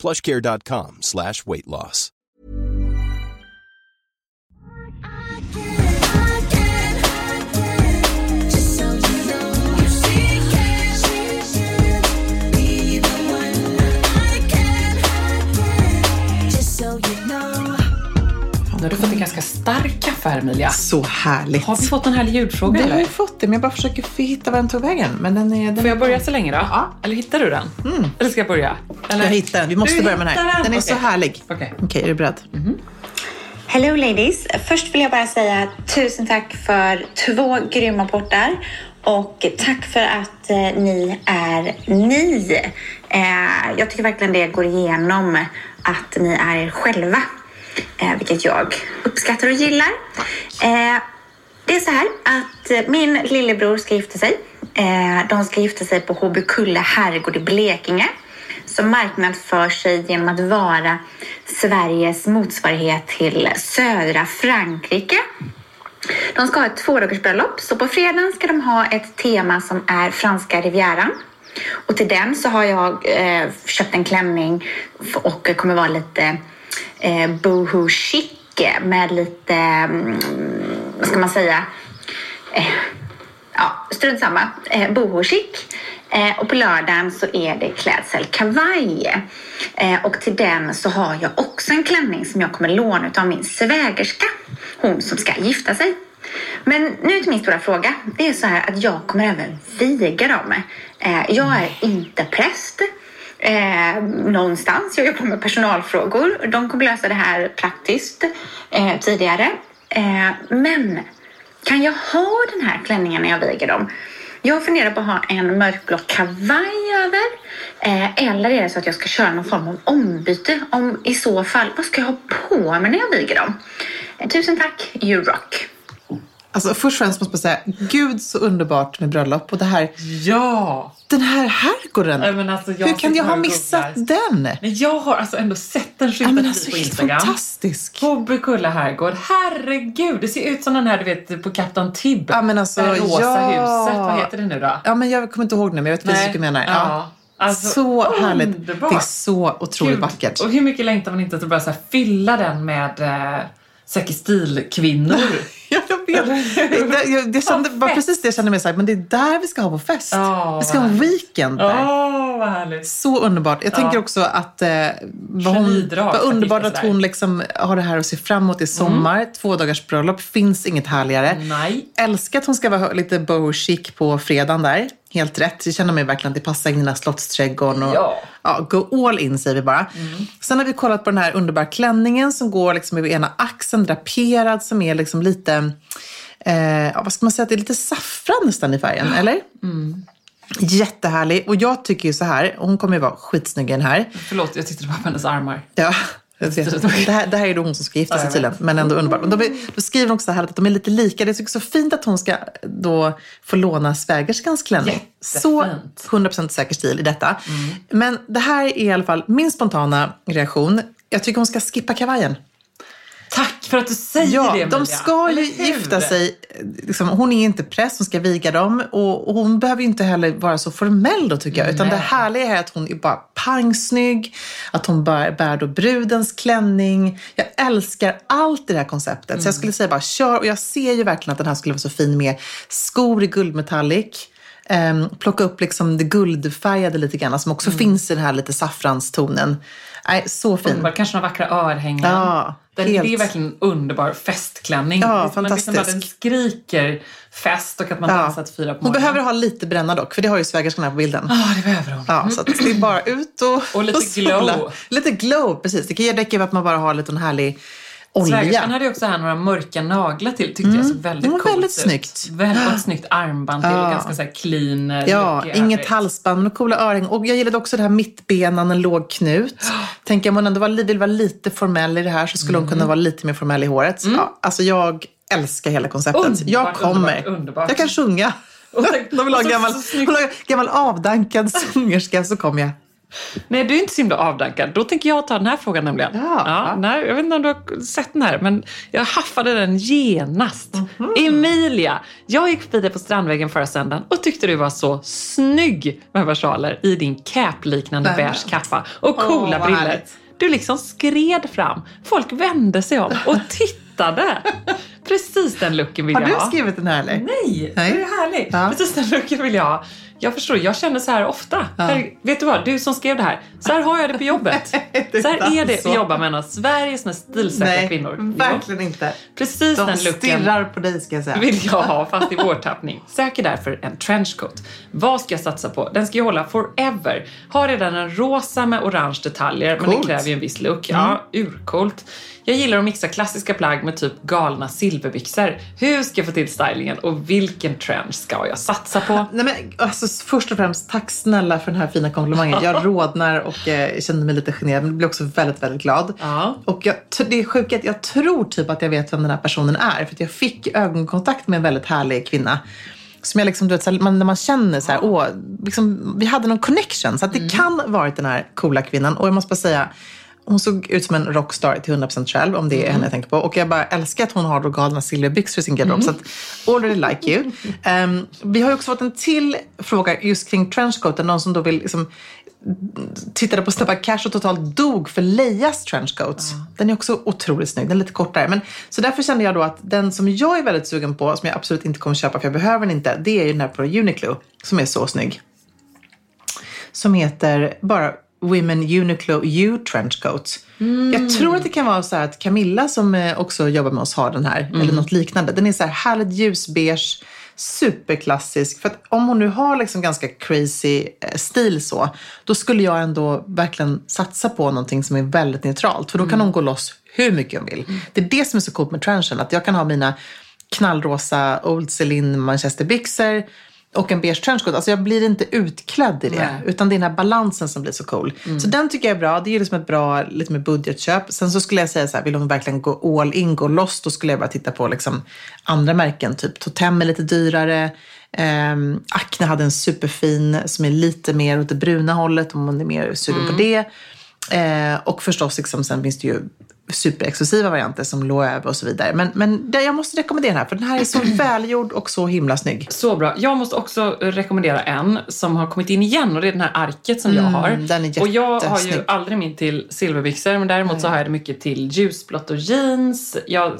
plushcare.com slash weight loss. Nu har du fått en ganska stark kaffe här Emilia. Så härligt. Har vi fått en härlig ljudfråga Det har eller? vi fått det, men jag bara försöker hitta var den tog vägen. Men den är... Den Får jag börja så länge då? Ja. Eller hittar du den? Eller ska jag börja? Eller? Jag hittar den. Vi måste Du börja med den här. hittar Den är Okej. så härlig. Okej. Okej, är du beredd? Hello ladies! Först vill jag bara säga tusen tack för två grymma portar och tack för att eh, ni är ni. Eh, jag tycker verkligen det går igenom att ni är er själva, eh, vilket jag uppskattar och gillar. Eh, det är så här att eh, min lillebror ska gifta sig. Eh, de ska gifta sig på Håbykulla herrgård i Blekinge som marknadsför sig genom att vara Sveriges motsvarighet till södra Frankrike. De ska ha ett tvådagarsbröllop, så på fredagen ska de ha ett tema som är franska rivieran. Och till den så har jag eh, köpt en klänning och kommer vara lite eh, boho chic med lite, mm, vad ska man säga, eh, ja, strunt samma. Eh, boho chic. Eh, och på lördagen så är det klädsel kavaj. Eh, och till den så har jag också en klänning som jag kommer låna av min svägerska. Hon som ska gifta sig. Men nu till min stora fråga. Det är så här att jag kommer även viga dem. Eh, jag är inte präst eh, någonstans. Jag jobbar med personalfrågor. De kommer lösa det här praktiskt eh, tidigare. Eh, men kan jag ha den här klänningen när jag viger dem? Jag funderar på att ha en mörkblå kavaj över. Eh, eller är det så att jag ska köra någon form av ombyte? Om i så fall, vad ska jag ha på mig när jag viger dem? Eh, tusen tack, you rock. Alltså först och främst måste man säga, gud så underbart med bröllop. Och det här, Ja! den här herrgården. Men alltså, Hur kan jag ha missat den? Men jag har alltså ändå sett den Ja, skyltad ja, alltså på Instagram. fantastisk. Hobbykulla herrgård. Herregud, det ser ut som den här du vet på Kapten Tibb. Ja, men alltså, det rosa ja. huset. Vad heter det nu då? Ja, men jag kommer inte ihåg nu, men jag vet precis vad du menar. Ja. Ja. Alltså, så härligt. underbart. Det är så otroligt Gud, vackert. Och hur mycket längtar man inte att bara så här fylla den med äh, säkert stilkvinnor. Ja, jag vet. Det, det kände, fett. precis det jag kände mig såhär, men det är där vi ska ha vår fest. Ja, vi ska ha en weekend där. vad härligt. Så underbart. Jag tänker också att eh, vad, hon, vad underbart att hon liksom har det här att se fram emot i sommar. Två dagars bröllop, finns inget härligare. Nej. Älskar att hon ska vara lite boho chic på fredagen där. Helt rätt. Jag känner mig verkligen att det passar in i den här slottsträdgården. Och, Ja. ja, go all in säger vi bara. Sen har vi kollat på den här underbara klänningen som går liksom över ena axeln, draperad, som är liksom lite, eh, ja, vad ska man säga, det är lite saffran nästan i färgen, eller? Jättehärlig. Och jag tycker ju så här, hon kommer ju vara skitsnygg i den här. Förlåt, jag tittade bara på hennes armar. Ja. Det här, det här är då hon som ska gifta sig tydligen, men ändå underbart. De är, då skriver hon också så här att de är lite lika. Det är så fint att hon ska då få låna svägerskans klänning. Så Jättefint. 100% säker stil i detta. Men det här är i alla fall min spontana reaktion. Jag tycker hon ska skippa kavajen. Tack för att du säger Ja, det de Emilia. ska ju gifta sig. Liksom, hon är inte präst, hon ska viga dem. Och, och hon behöver ju inte heller vara så formell då tycker jag. Utan Nej. det härliga är att hon är bara pangsnygg. Att hon bär, bär då brudens klänning. Jag älskar allt i det här konceptet. Så jag skulle säga bara kör. Och jag ser ju verkligen att den här skulle vara så fin med skor i guldmetallic. Um, plocka upp liksom det guldfärgade lite grann som också finns i den här lite saffranstonen. Nej, så fin. Underbar. Kanske några vackra örhängen. Ja, den, helt. Det är verkligen en underbar festklänning. Ja, Man liksom bara, den fantastisk. skriker fest och att man Ja. dansat fyra på Hon morgonen. behöver ha lite bränna dock, för det har ju svägerskan här på bilden. Ja, det behöver hon. Ja, så det är bara ut och Och lite sola. glow. Lite glow, precis. Det kan med att man bara har en liten härlig olja. Svägerskan hade också här några mörka naglar till. Tyckte jag såg väldigt coolt väldigt ut. snyggt. Väldigt snyggt armband till. Ja. Ganska så här clean eh, Ja, inget halsband, men coola örhängen. Och jag gillade också det här mittbenan, en låg knut. Tänker om hon ändå vill vara lite formell i det här så skulle hon Mm. kunna vara lite mer formell i håret. Ja, alltså jag älskar hela konceptet. Underbart, jag kommer. underbart, underbart. Jag kan sjunga. Och tänk- De vill ha en så- gammal, hon gammal avdankad sångerska så kommer jag. Nej, du är inte så himla avdankad. Då tänker jag ta den här frågan nämligen. Ja. Ja, nej, jag vet inte om du har sett den här, men jag haffade den genast. Mhm. Emilia, jag gick förbi dig på Strandvägen förra söndagen och tyckte du var så snygg med versaler i din cap-liknande beige kappa och coola vad briller. Du liksom skred fram. Folk vände sig om och tittade. Precis den looken vill Har jag du ha. skrivit den här eller? Nej, Nej. det är härligt. Ja. Precis den looken vill jag ha. Jag förstår, jag känner så här ofta. Här, vet du vad, du som skrev det här. Så här har jag det på jobbet. Det så här är det så. att jobba med en av Sveriges mest stilsäkra Nej, kvinnor. Jo. verkligen inte. Precis De den looken stirrar på dig ska jag säga. vill jag ha, fast i vårtappning. Söker därför en trenchcoat. Vad ska jag satsa på? Den ska ju hålla forever. Har redan en rosa med orange detaljer, men Coolt. Mm. den kräver ju en viss look. Ja, urcoolt. Jag gillar att mixa klassiska plagg med typ galna silverbyxor. Hur ska jag få till stylingen och vilken trench ska jag satsa på? Nej, men, alltså, först och främst, tack snälla för den här fina komplimangen. Jag rodnar och eh, känner mig lite generad, men blir också väldigt, väldigt glad. Ja. Och jag, det är sjukt att jag tror typ att jag vet vem den här personen är. För jag fick ögonkontakt med en väldigt härlig kvinna. Som jag liksom, du vet, så man, när man känner så här, åh, liksom, vi hade någon connection. Så att det kan ha varit den här coola kvinnan. Och jag måste bara säga, hon såg ut som en rockstar till 100% själv, om det är henne jag tänker på. Och jag bara älskar att hon har då galna silverbyxor i sin garderob. Så att, already like you. Ehm, vi har ju också fått en till fråga just kring trenchcoaten. Någon som då vill liksom, tittade på Snabba Cash och totalt dog för Leias trenchcoats. Den är också otroligt snygg. Den är lite kortare. Men, så därför kände jag då att den som jag är väldigt sugen på, som jag absolut inte kommer köpa för jag behöver den inte, det är ju den här på Uniqlo som är så snygg. Som heter bara Women Uniqlo U Trenchcoat. Jag tror att det kan vara så här att Camilla som eh, också jobbar med oss har den här, eller något liknande. Den är så här härligt ljusbeige, superklassisk. För att om hon nu har liksom ganska crazy eh, stil så, då skulle jag ändå verkligen satsa på någonting som är väldigt neutralt. För då kan hon gå loss hur mycket hon vill. Det är det som är så coolt med trenchen, att jag kan ha mina knallrosa Old Celine manchesterbyxor och en beige trenchcoat. Alltså jag blir inte utklädd i det. Nej. Utan det är den här balansen som blir så cool. Så den tycker jag är bra. Det är liksom ett bra lite mer budgetköp. Sen så skulle jag säga så här, vill hon verkligen gå all in, gå loss, då skulle jag bara titta på liksom andra märken. Typ Totem är lite dyrare. Um, Acne hade en superfin som är lite mer åt det bruna hållet om man är mer sugen på det. Eh, och förstås, liksom, sen finns det ju superexklusiva varianter som Loewe och så vidare. Men, men det, jag måste rekommendera den här, för den här är så välgjord och så himla snygg. Så bra. Jag måste också rekommendera en som har kommit in igen och det är den här arket som jag har. Mm, den är och jag har ju aldrig min till silverbyxor men däremot så har jag det mycket till ljusblått och jeans. Jag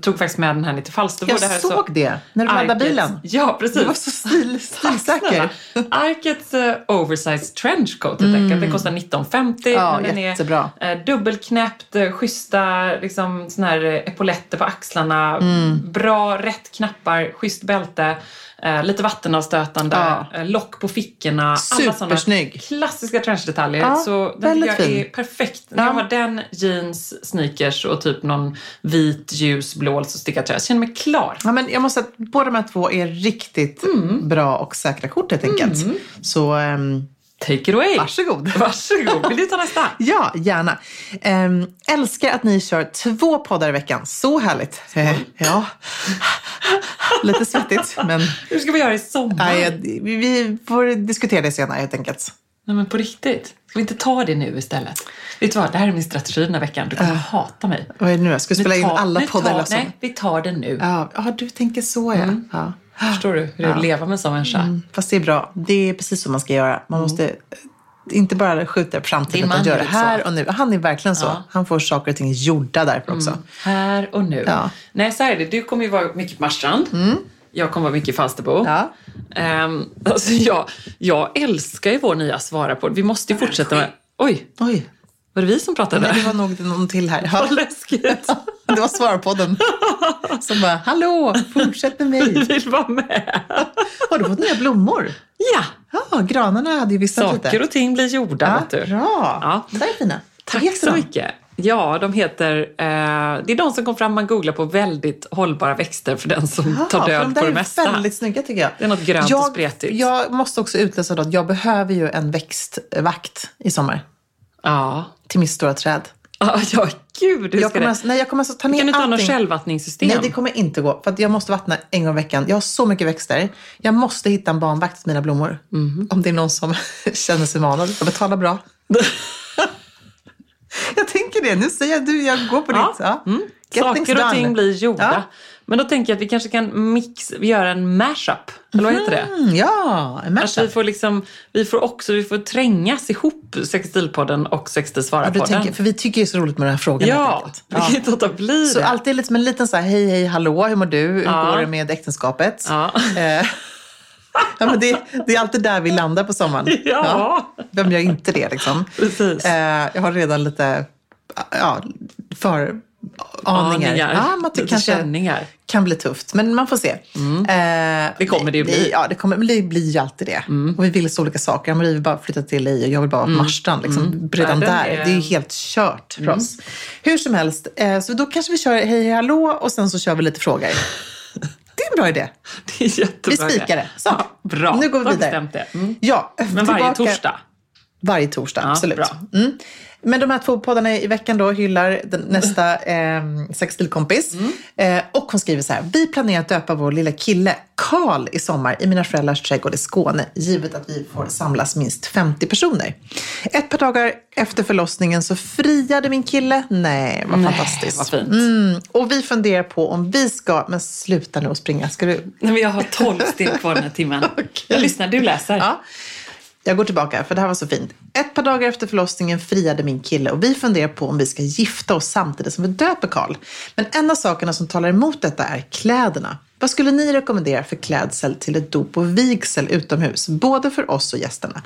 tog faktiskt med den här ner till Falsterbo. Jag det såg så det när du Arkets- bilen. Ja, precis. Du var så stil, stilsäker. Arkets uh, oversized trenchcoat helt enkelt. Den kostar 19,50. Ja, men den jättebra. är uh, dubbelknäppt, uh, schyssta liksom, såna här uh, epauletter på axlarna. Mm. Bra, rätt knappar, schysst bälte. Uh, lite vattenavstötande, Ja. uh, lock på fickorna. Alla såna Supersnygg. klassiska trenchdetaljer. Ja, så den tycker jag fin. är perfekt. Ja. Jag har den, jeans, sneakers och typ någon vit, ljus, blå så stickad tröja. Jag känner mig klar. Ja, men jag måste säga att båda de här två är riktigt Mm. bra och säkra kort helt enkelt. Så um, Take it away! varsågod. Varsågod. Vill du ta nästa? Ja, gärna. Um, älskar att ni kör två poddar i veckan. Så härligt. Eh, ja, lite svettigt, men Hur ska vi göra i sommar? nej, vi, får diskutera det senare helt enkelt. Nej men på riktigt. Ska vi inte ta det nu istället? Vet du vad, det här är min strategi den här veckan. Du kommer hata mig. Vad är det nu? Jag ska Vi spela in tar- alla vi poddar tar. Nej, vi tar det nu. Ja, ja, du tänker så ja. Mm. ja. Förstår du hur det är att leva med en sån människa? Mm, Fast det är bra. Det är precis så man ska göra. Man måste eh, inte bara skjuta på framtiden utan göra här och nu. Han är verkligen så. Ja. Han får saker och ting gjorda därför också. Här och nu. Ja. Nej, så här är det. Du kommer ju vara mycket på Marstrand. Jag kommer vara mycket i Falsterbo. Ja. Ehm, alltså jag, jag älskar ju vår nya Svara på. Vi måste ju fortsätta med... Oj, Oj, var det vi som pratade? nej, det var nog någon till här. Ja. Vad läskigt. Det var Svarpodden som bara, hallå, fortsätt med Vi mig. vill vara med. Har du fått nya blommor? Ja, Ja, granarna hade ju vissnat lite. saker och ting blir gjorda, ja, vet du. Bra, Ja. de där är fina. Tack så de? mycket. Ja, de heter... Eh, det är de som kom fram man googlar på väldigt hållbara växter för den som Ja, tar död de på det är mesta. väldigt snygga tycker jag. Det är något grönt jag, och spretigt. Jag måste också utläsa då att jag behöver ju en växtvakt i sommar. Ja. Till mitt stora träd. Ah, ja, gud. Hur Jag kommer, det? alltså, nej, jag kommer alltså ta ner Kan du inte ha något självvattningssystem? Nej, det kommer inte gå. För jag måste vattna en gång i veckan. Jag har så mycket växter. Jag måste hitta en barnvakt till mina blommor. Mhm. Om det är någon som känner sig manad. Jag betalar bra. jag tänker det. Nu säger jag du, jag går på Ja. ditt. Ja. Mm. Saker och ting blir gjorda. Ja. Men då tänker jag att vi kanske kan mix, göra en mashup. Eller vad heter det? Mm, ja, en Att vi mashup. får, liksom, vi får också vi får trängas ihop, Sextilpodden och Sextil Ja, för vi tycker ju så roligt med den här frågan. Ja, vi kan inte låta bli Så det. alltid lite som en liten så här, hej, hej, hallå, hur mår du? Hur Ja. går det med äktenskapet? Ja. Eh, ja, men det, det är alltid där vi landar på sommaren. Ja. Vem gör inte det liksom? Precis. Eh, jag har redan lite ja, för aningar. Ja, men att det Lite kanske känningar. kan bli tufft, men man får se. Eh, Det kommer det ju bli. Ja, det, kommer, men det blir ju alltid det. Och vi vill så olika saker. Marie vill bara flytta till LA och jag vill bara vara på Marstrand. Liksom, Redan Världen där. är- Det är ju helt kört för oss. Hur som helst, eh, så då kanske vi kör hej, hallå och sen så kör vi lite frågor. Det är en bra idé. Det är jättebra. Vi spikar det. Så. Ja, bra. Nu går vi vidare. bestämt det. Mm. Ja, Men varje torsdag. Varje torsdag, Ja, absolut. bra. Men de här två poddarna i veckan då hyllar den, nästa eh, sextilkompis. Mm. Eh, och hon skriver så här. Vi planerar att döpa vår lilla kille Karl i sommar i mina föräldrars trädgård i Skåne. Givet att vi får samlas minst 50 personer. Ett par dagar efter förlossningen så friade min kille. Nej, vad Nej, fantastiskt. vad fint. Mm. Och vi funderar på om vi ska, men sluta nu och springa. Ska du Nej, men jag har tolv steg kvar den här timmen. Jag lyssnar, du läser. Ja. Jag går tillbaka, för det här var så fint. Ett par dagar efter förlossningen friade min kille och vi funderar på om vi ska gifta oss samtidigt som vi döper Karl. Men en av sakerna som talar emot detta är kläderna. Vad skulle ni rekommendera för klädsel till ett dop och vigsel utomhus, både för oss och gästerna?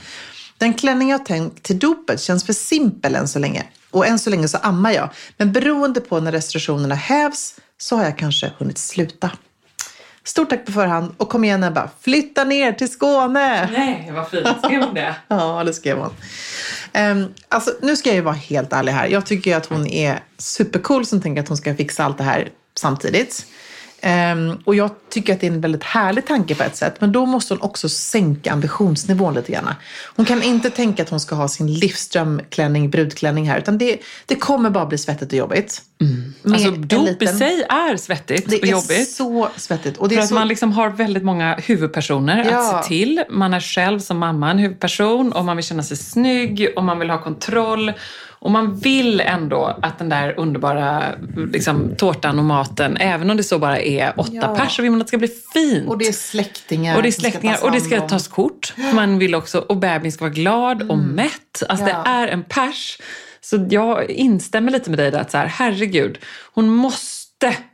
Den klänning jag tänkt till dopet känns för simpel än så länge. Och än så länge så ammar jag. Men beroende på när restriktionerna hävs så har jag kanske hunnit sluta. Stort tack på förhand och kom igen Ebba, flytta ner till Skåne! Nej, vad fint. Skrev hon det? Ja, det skrev hon. Um, alltså, nu ska jag ju vara helt ärlig här. Jag tycker ju att hon är supercool som tänker att hon ska fixa allt det här samtidigt. Ehm, och jag tycker att det är en väldigt härlig tanke på ett sätt. Men då måste hon också sänka ambitionsnivån lite grann. Hon kan inte tänka att hon ska ha sin livsdrömklänning, brudklänning här. Utan det, det kommer bara bli svettigt och jobbigt. Med Alltså, dop i sig är svettigt Det och är jobbigt. så svettigt. Och det För är att så... man liksom har väldigt många huvudpersoner Ja. att se till. Man är själv som mamma en huvudperson och man vill känna sig snygg och man vill ha kontroll. Och man vill ändå att den där underbara liksom, tårtan och maten, även om det så bara är åtta Ja. pers, så vill man att det ska bli fint. och det är släktingar. Och det är ska släktingar tas och det ska tas kort. Man vill också, och bebisen ska vara glad och mätt. Alltså Ja. det är en pers. Så jag instämmer lite med dig där att så här, herregud, hon måste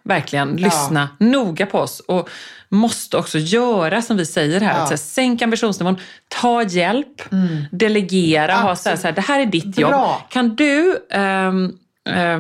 verkligen lyssna noga på oss och måste också göra som vi säger här. Ja. Att här, sänka ambitionsnivån, ta hjälp, delegera, ha så här, så här, det här är ditt jobb. Bra. Kan du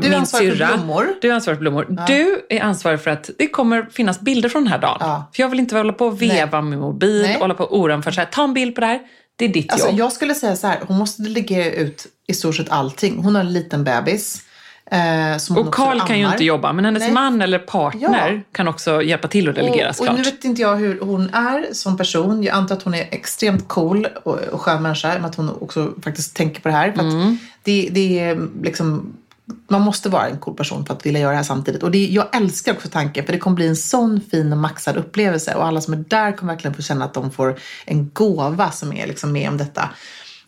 min ansvarig för syrra, blommor. Du är ansvarig för blommor. Du är ansvarig för att det kommer finnas bilder från den här dagen. Ja. För jag vill inte hålla på och veva med mobil Nej. och hålla på och oroa mig för så här, ta en bild på det här. Det är ditt Alltså, jobb. jag skulle säga så här, hon måste delegera ut i stort sett allting. Hon har en liten bebis. Eh, Och Karl kan ju inte jobba, men hennes Nej. man eller partner Ja. kan också hjälpa till att delegera och, såklart. och nu vet inte jag hur hon är som person. Jag antar att hon är extremt cool och, och skön människa. Men att hon också faktiskt tänker på det här. Mm. det, det är liksom... Man måste vara en cool person för att vilja göra det här samtidigt. Och det, jag älskar också tanken, för det kommer bli en sån fin och maxad upplevelse. Och alla som är där kommer verkligen få känna att de får en gåva som är liksom med om detta.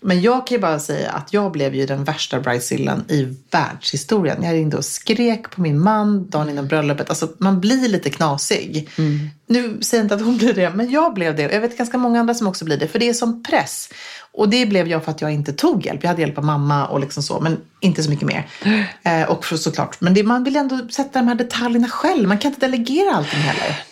Men jag kan ju bara säga att jag blev ju den värsta bridezillan i världshistorien. Jag ringde och skrek på min man dagen innan bröllopet. Alltså man blir lite knasig. Nu säger jag inte att hon blir det, men jag blev det. Jag vet ganska många andra som också blir det. För det är som press. Och det blev jag för att jag inte tog hjälp. Jag hade hjälp av mamma och liksom så, men inte så mycket mer. Eh, och för, såklart, men det, man vill ändå sätta de här detaljerna själv. Man kan inte delegera allting heller.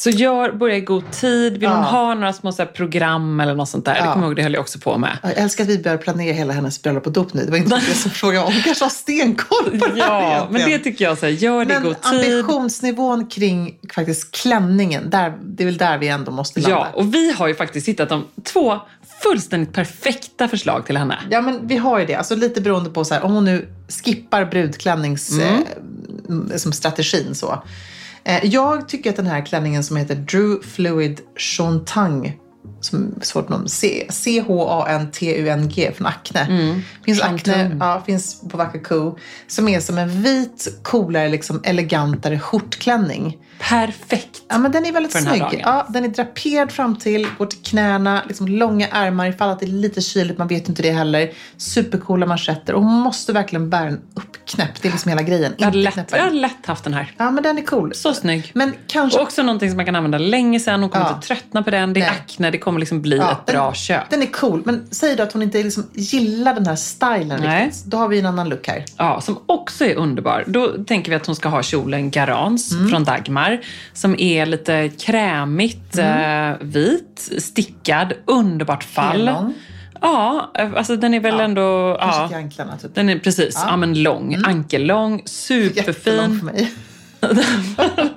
Så gör, börja i god tid. Vill hon Ja. ha några små så program eller något sånt där? Det kommer jag ihåg, det höll jag också på med. Jag älskar att vi börjar planera hela hennes bröllop och dop nu. Det var inte det som frågade om. Hon kanske har stenkoll på det här Ja, men det tycker jag, så här, gör det i Men god tid. ambitionsnivån kring faktiskt klänningen, där, det är väl där vi ändå måste landa. Ja, och vi har ju faktiskt hittat de två fullständigt perfekta förslag till henne. Ja, men vi har ju det. Alltså lite beroende på så här, om hon nu skippar brudklänningsstrategin Mm. eh, som strategin så. Eh, jag tycker att den här klänningen som heter Drew Fluid Chontang som är svårt namn, C-H-A-N-T-U-N-G från Acne. Finns Acne, ja, finns på Vacker Co. Som är som en vit, coolare, liksom elegantare skjortklänning. Perfekt. Ja, men den är väldigt För den här snygg. dagen. Ja, den är draperad fram till, går till knäna, liksom långa ärmar ifall att det är lite kyligt, man vet inte det heller. Supercoola manschetter och hon måste verkligen bära den uppknäppt. Det är liksom hela grejen. Jag hade, Inte lätt, knäppa jag den. hade lätt haft den här. Ja, men den är cool. Så snygg. Men kanske... Och också någonting som man kan använda länge sen. Hon kommer Ja. inte tröttna på den. Det är Nej. akne. Det kommer liksom bli Ja, ett bra köp. Den är cool, men säg då att hon inte liksom gillar den här stilen Nej. riktigt. Då har vi en annan look här. Ja, som också är underbar. Då tänker vi att hon ska ha kjolen Garance Mm. från Dagmar. Som är lite krämigt Mm. eh, vit, stickad, underbart fall. Hellång. Ja, eh, alltså den är väl Ja, ändå... Kanske Ja, till anklarna typ. den är precis, ja. men lång, ankellång, Jättelång superfin. för mig.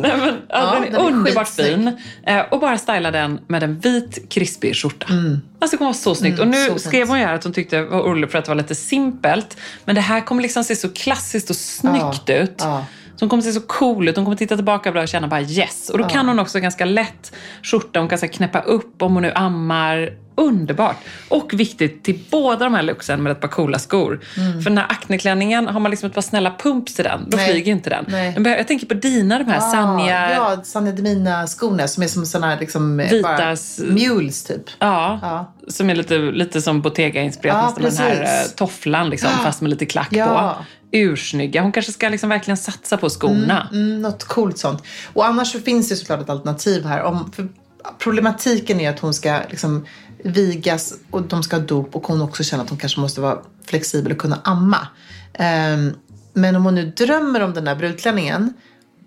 Nej, men, ja, Ja, den är den är underbart skitsnygg. fin. Eh, och bara styla den med en vit krispig skjorta. Alltså det kommer vara så snyggt. Mm, och nu skrev hon ju här att hon tyckte var roligt för att det var lite simpelt. Men det här kommer liksom se så klassiskt och snyggt Ja, ut. ja. Så hon kommer se så cool ut. Hon kommer titta tillbaka och känna bara yes. Och då kan hon också ganska lätt skjorta. Hon kan så knäppa upp om hon nu ammar. Underbart! Och viktigt till båda de här looksen med ett par coola skor. För den här akneklänningen, har man liksom ett par snälla pumps till den, då Nej. flyger inte den. Nej. Den behöver- Jag tänker på dina, de här Sanja... Ja, Sanja Demina-skorna som är som såna här liksom, eh, Vita mules typ. Ja, Ja. som är lite, lite som Bottega-inspirerat Ja, nästan den här eh, tofflan liksom, fast med lite klack Ja. på. Ursnygga. Hon kanske ska liksom verkligen satsa på skorna. Mm, något coolt sånt. Och annars så finns det såklart ett alternativ här. Om, för problematiken är att hon ska liksom vigas och de ska ha dop och hon också känner att hon kanske måste vara flexibel och kunna amma. Ehm, men om hon nu drömmer om den där brudklänningen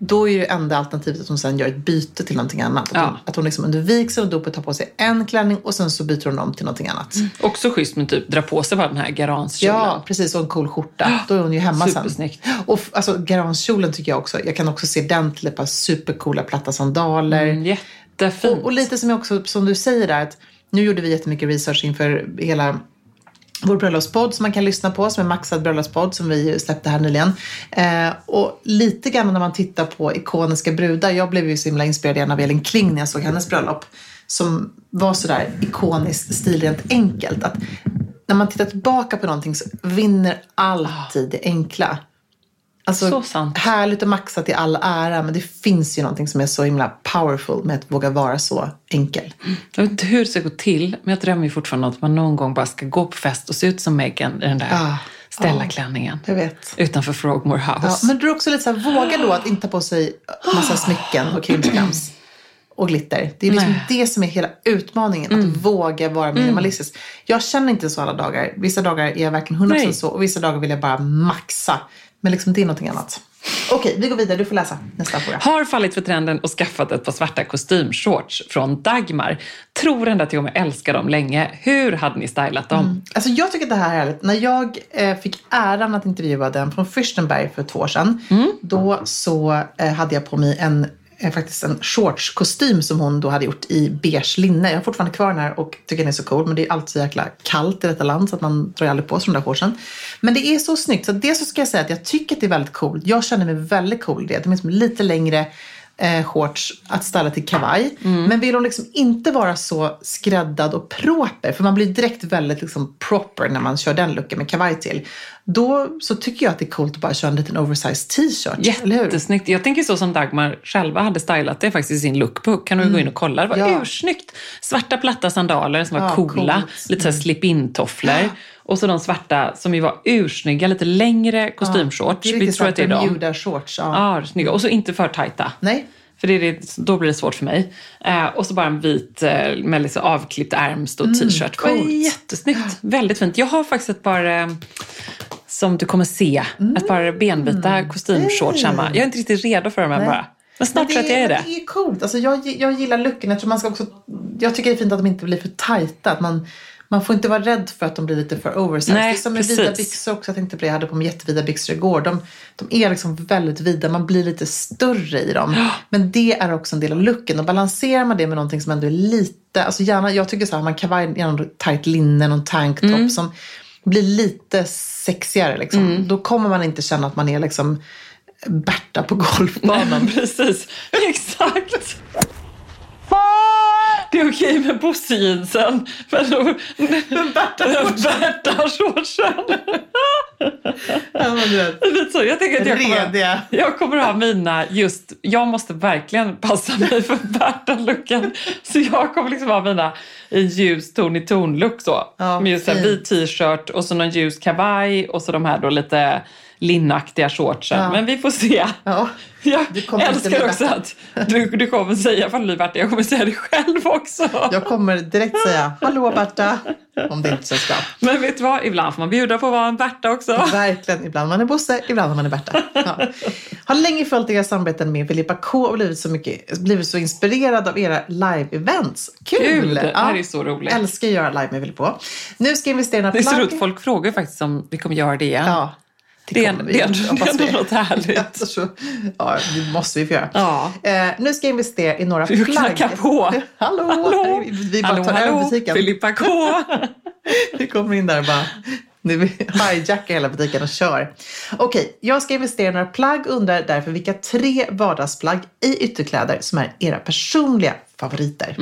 då är ju enda alternativet att hon sen gör ett byte till någonting annat. Att Ja. hon, att hon liksom under vigseln och dopet tar på sig en klänning och sen så byter hon om till någonting annat. Också schysst med typ dra på sig bara den här garanskjolen. Ja, precis. Och en cool skjorta. Då är hon ju hemma sen. Supersnyggt. Och f- alltså, garanskjolen tycker jag också. Jag kan också se den till ett par supercoola platta sandaler. Mm, jättefint. Och, och lite som, jag också, som du säger där, att nu gjorde vi jättemycket research inför hela vår bröllopspodd som man kan lyssna på, som är Maxad bröllopspodd som vi släppte här nyligen. Eh, och lite grann när man tittar på ikoniska brudar, jag blev ju så himla inspirerad igen av Elin Kling när jag såg hennes bröllop, som var sådär ikoniskt stilrent enkelt. Att när man tittar tillbaka på någonting så vinner alltid det enkla. Alltså, Så sant. Härligt och maxat i all ära, men det finns ju någonting som är så himla powerful med att våga vara så enkel. Jag vet inte hur det ska gå till, men jag drömmer ju fortfarande om att man någon gång bara ska gå på fest och se ut som Megan i den där Ah, Stella-klänningen. Jag vet. Utanför Frogmore House. Ja, men du är också lite så här, våga då att inte ta på sig massa smycken och krimskrams och glitter. Det är liksom Nej. det som är hela utmaningen, att våga vara minimalistisk. Jag känner inte så alla dagar. Vissa dagar är jag verkligen 100% Nej. så och vissa dagar vill jag bara maxa. Men liksom det är någonting annat. Okej, vi går vidare. Du får läsa nästa fråga. Har fallit för trenden och skaffat ett par svarta kostymshorts från Dagmar. Tror ändå att jag kommer älska dem länge. Hur hade ni stylat dem? Alltså jag tycker att det här är härligt. När jag eh, fick äran att intervjua den från Fürstenberg för två år sedan. Då så eh, hade jag på mig en, faktiskt en shortskostym som hon då hade gjort i beige linne. Jag har fortfarande kvar den här och tycker den är så cool. Men det är alltid så jäkla kallt i detta land så att man drar ju aldrig på sig de där shortsen. Men det är så snyggt. Så dels så ska jag säga att jag tycker att det är väldigt coolt. Jag känner mig väldigt cool i det. De är liksom lite längre eh, shorts att styla till kavaj. Men vill hon liksom inte vara så skräddad och proper, för man blir direkt väldigt liksom proper när man kör den looken med kavaj till. Då så tycker jag att det är coolt att bara köra en liten oversized t-shirt. Jättesnyggt. Jag tänker så som Dagmar själva hade stylat det faktiskt i sin lookbook. Kan du gå in och kolla? Det var Ja. ursnyggt. Svarta platta sandaler som var Ja, coola. coolt. Lite så här slip-in-tofflor. Och så de svarta som ju var ursnygga, lite längre kostymshorts. Är Vi tror att det är dem. Bermuda shorts. Ja. Ja, snygga. Och så inte för tajta. Nej. För det det, då blir det svårt för mig. Eh, och så bara en vit eh, med liksom avklippt ärmst och t-shirt. Det var coolt. jättesnyggt. Väldigt fint. Jag har faktiskt ett par, eh, som du kommer se, ett par benvita kostymshorts hemma. Jag är inte riktigt redo för dem än bara. Men snart tror jag att jag är det. Det är coolt. Alltså jag, jag gillar looken. Jag, tror man ska också, jag tycker det är fint att de inte blir för tajta. Att man, man får inte vara rädd för att de blir lite för oversized. Nej, det är som med vida precis. byxor också. Jag tänkte på det, jag hade på mig jättevida byxor igår. De, de är liksom väldigt vida, man blir lite större i dem. Men det är också en del av looken. Och balanserar man det med någonting som ändå är lite, alltså gärna, jag tycker så här, man kavaj, gärna tight linne, någon tanktop Mm. som blir lite sexigare liksom. Då kommer man inte känna att man är liksom Berta på golfbanan. Precis, exakt. Det är okej med Bosse-jeansen, men då... Berta-shortsen. Ja, men. Jag tänker att jag kommer, jag kommer att ha mina just... Jag måste verkligen passa mig för Berta-looken. Så jag kommer liksom ha mina i ljus ton i ton-look så. Ja, med just en vit t-shirt och så någon ljus kavaj och så de här då lite linnaktiga shortsen. Ja. Men vi får se. Ja. Jag älskar också att du, du kommer säga blir Berta. Jag kommer säga det själv också. Jag kommer direkt säga Hallå Berta, om det inte känns bra. Men vet du vad? Ibland får man bjuda på att vara en Berta också. Verkligen. Ibland man är Bosse, ibland man är Berta. Ja. Har länge följt era samarbeten med Filippa K och blivit så, mycket, blivit så inspirerad av era live-events. Kul! Kul! Det här är så roligt. Älskar att göra live med Filippa. Nu ska jag investera i en Det är så roligt. Folk frågar faktiskt om vi kommer göra det igen. Ja, det, är, det, är, ändå något härligt. Alltså, så, ja, det måste vi få göra. Ja. Eh, nu ska jag investera i några Du plagg. knackar på. Hallå! Hallå! Vi bara hallå, tar över hallå. butiken. Filippa K. Vi kommer in där och bara nu hijackar hela butiken och kör. Okej, jag ska investera i några plagg och undrar därför vilka tre vardagsplagg i ytterkläder som är era personliga favoriter.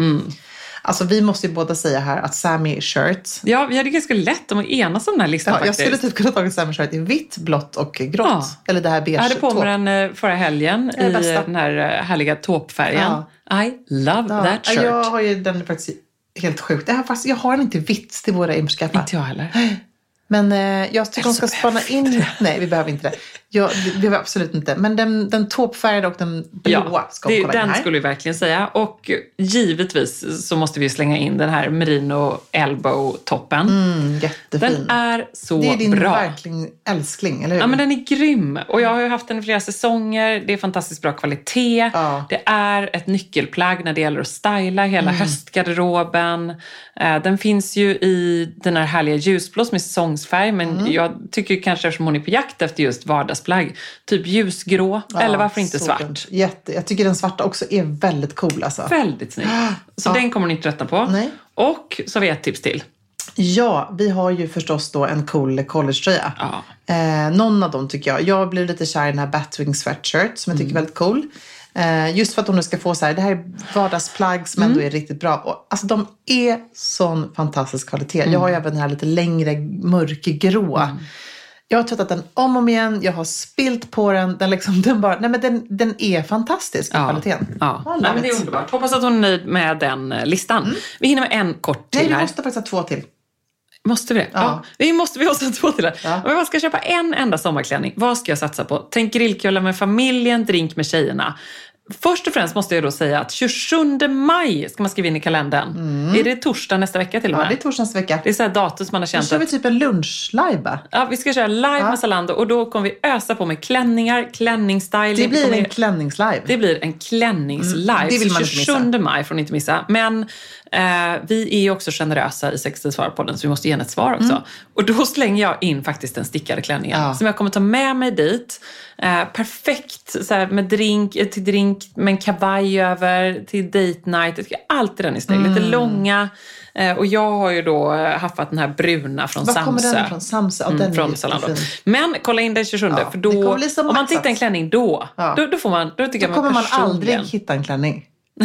Alltså vi måste ju båda säga här att Sammy shirts. Ja, vi hade ganska lätt om att enas om den här listan Ja, jag faktiskt. skulle typ kunna tagit Sammy shirt i vitt, blått och grått. Ja. Eller det här beige Jag hade på mig den eh, förra helgen i bästa. den här eh, härliga tåpfärgen. I love Ja, that shirt. Jag har ju den faktiskt helt sjukt. Jag har, faktiskt, jag har den inte vitt till våra inskaffa. Inte jag heller. Men eh, jag tycker de ska Alltså, spana in... Nej, vi behöver inte det. Ja, det behöver absolut inte. Men den, den tåpfärgade och den blåa ska det, hon kolla in den skulle vi verkligen säga. Och givetvis så måste vi slänga in den här merino elbow-toppen. Mm, jättefin. Den är så det är din bra. verkligen älskling, eller hur? Ja, men den är grym. Och jag har ju haft den i flera säsonger. Det är fantastiskt bra kvalitet. Ja. Det är ett nyckelplagg när det gäller att styla hela Mm. höstgarderoben. Eh, Den finns ju i den här härliga ljusblå som är säsongsfärg. Men Mm. jag tycker kanske eftersom hon är på jakt efter just vardagsplagg, typ ljusgrå. Ja, eller varför inte svart? Jätte, jag tycker den svarta också är väldigt cool alltså. Väldigt snygg. Så Ja. den kommer ni inte tröttna på. Nej. Och så har vi ett tips till. Ja, vi har ju förstås då en cool collegetröja. Ja. Eh, någon av dem tycker jag. Jag blev lite kär i den här Batwing sweatshirt som jag tycker är väldigt cool. Eh, just för att hon nu ska få så här, det här är vardagsplagg som ändå är riktigt bra. Och, alltså de är sån fantastisk kvalitet. Jag har ju även den här lite längre mörkgrå. Jag har tvättat den om och om igen, jag har spilt på den. Den, liksom, den, bara, nej men den, den är fantastisk i kvaliteten. Ja. Nej, men det är underbart. Hoppas att hon är nöjd med den eh, listan. Vi hinner med en kort till Nej, vi måste faktiskt ha två till. Måste vi det? Ja. Ja. Vi måste vi måste ha två till. här. Ja. Om jag ska köpa en enda sommarklänning, vad ska jag satsa på? Tänk grillkvällar med familjen, drink med tjejerna. Först och främst måste jag då säga att 27 maj ska man skriva in i kalendern. Är det torsdag nästa vecka till och Mm. Ja, med? det är torsdag nästa vecka. Det är så här datum som man har Då känt kör vi typ en lunchlive ja, vi ska köra live Ja. med Zalando och då kommer vi ösa på med klänningar, klänningsstyling. Det blir en klänningslive. det blir en klänningslive. Mm, det vill man inte 27 missa. maj får ni inte missa. Men eh, vi är ju också generösa i 60 svar-podden så vi måste ge henne ett svar också. Och då slänger jag in faktiskt den stickade klänningen Mm. Ja. som jag kommer ta med mig dit. Eh, perfekt så här, med drink, eh, till drink med en kavaj över, till date night. Jag tycker alltid den är snygg. Lite Mm. långa. Eh, och jag har ju då eh, haffat den här bruna från Var Samsö. kommer den ifrån? Samsö? Ja, den Mm, är från Zalando. Men kolla in den 27 Ja, för då, om man tittar en klänning då, Ja. då, då, får man, då tycker Då kommer man personligen- aldrig hitta en klänning.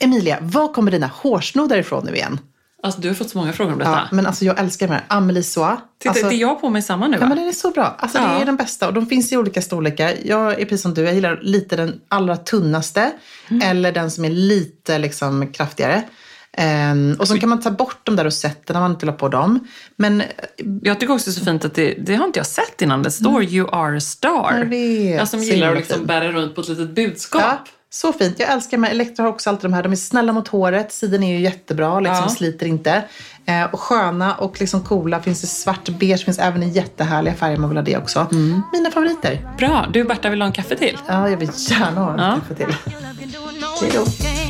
Emilia, var kommer dina hårsnoddar ifrån nu igen? Alltså, du har fått så många frågor om detta. Ja, men alltså, jag älskar de här. Amelie Soie. Titta, alltså, det är jag på mig samma nu va? Ja, men den är så bra. Alltså, ja. Det är den bästa och de finns i olika storlekar. Jag är precis som du, jag gillar lite den allra tunnaste mm. eller den som är lite liksom, kraftigare. Um, och så kan man ta bort de där rosetterna om man inte vill på dem. Men, jag tycker också det är så fint att det, det har inte jag sett innan. Det står mm. You are a star. Jag, vet. jag som gillar att liksom bära runt på ett litet budskap. Ja. Så fint. Jag älskar här. Elektra har också alltid de här. De är snälla mot håret. Siden är ju jättebra. Liksom, ja. Sliter inte. Eh, och sköna och liksom coola. Finns det svart, beige. Finns även i jättehärliga färger man vill ha det också. Mm. Mina favoriter. Bra. Du Berta, vill ha en kaffe till? Ja, jag vill gärna ha en ja. kaffe till. Hej då.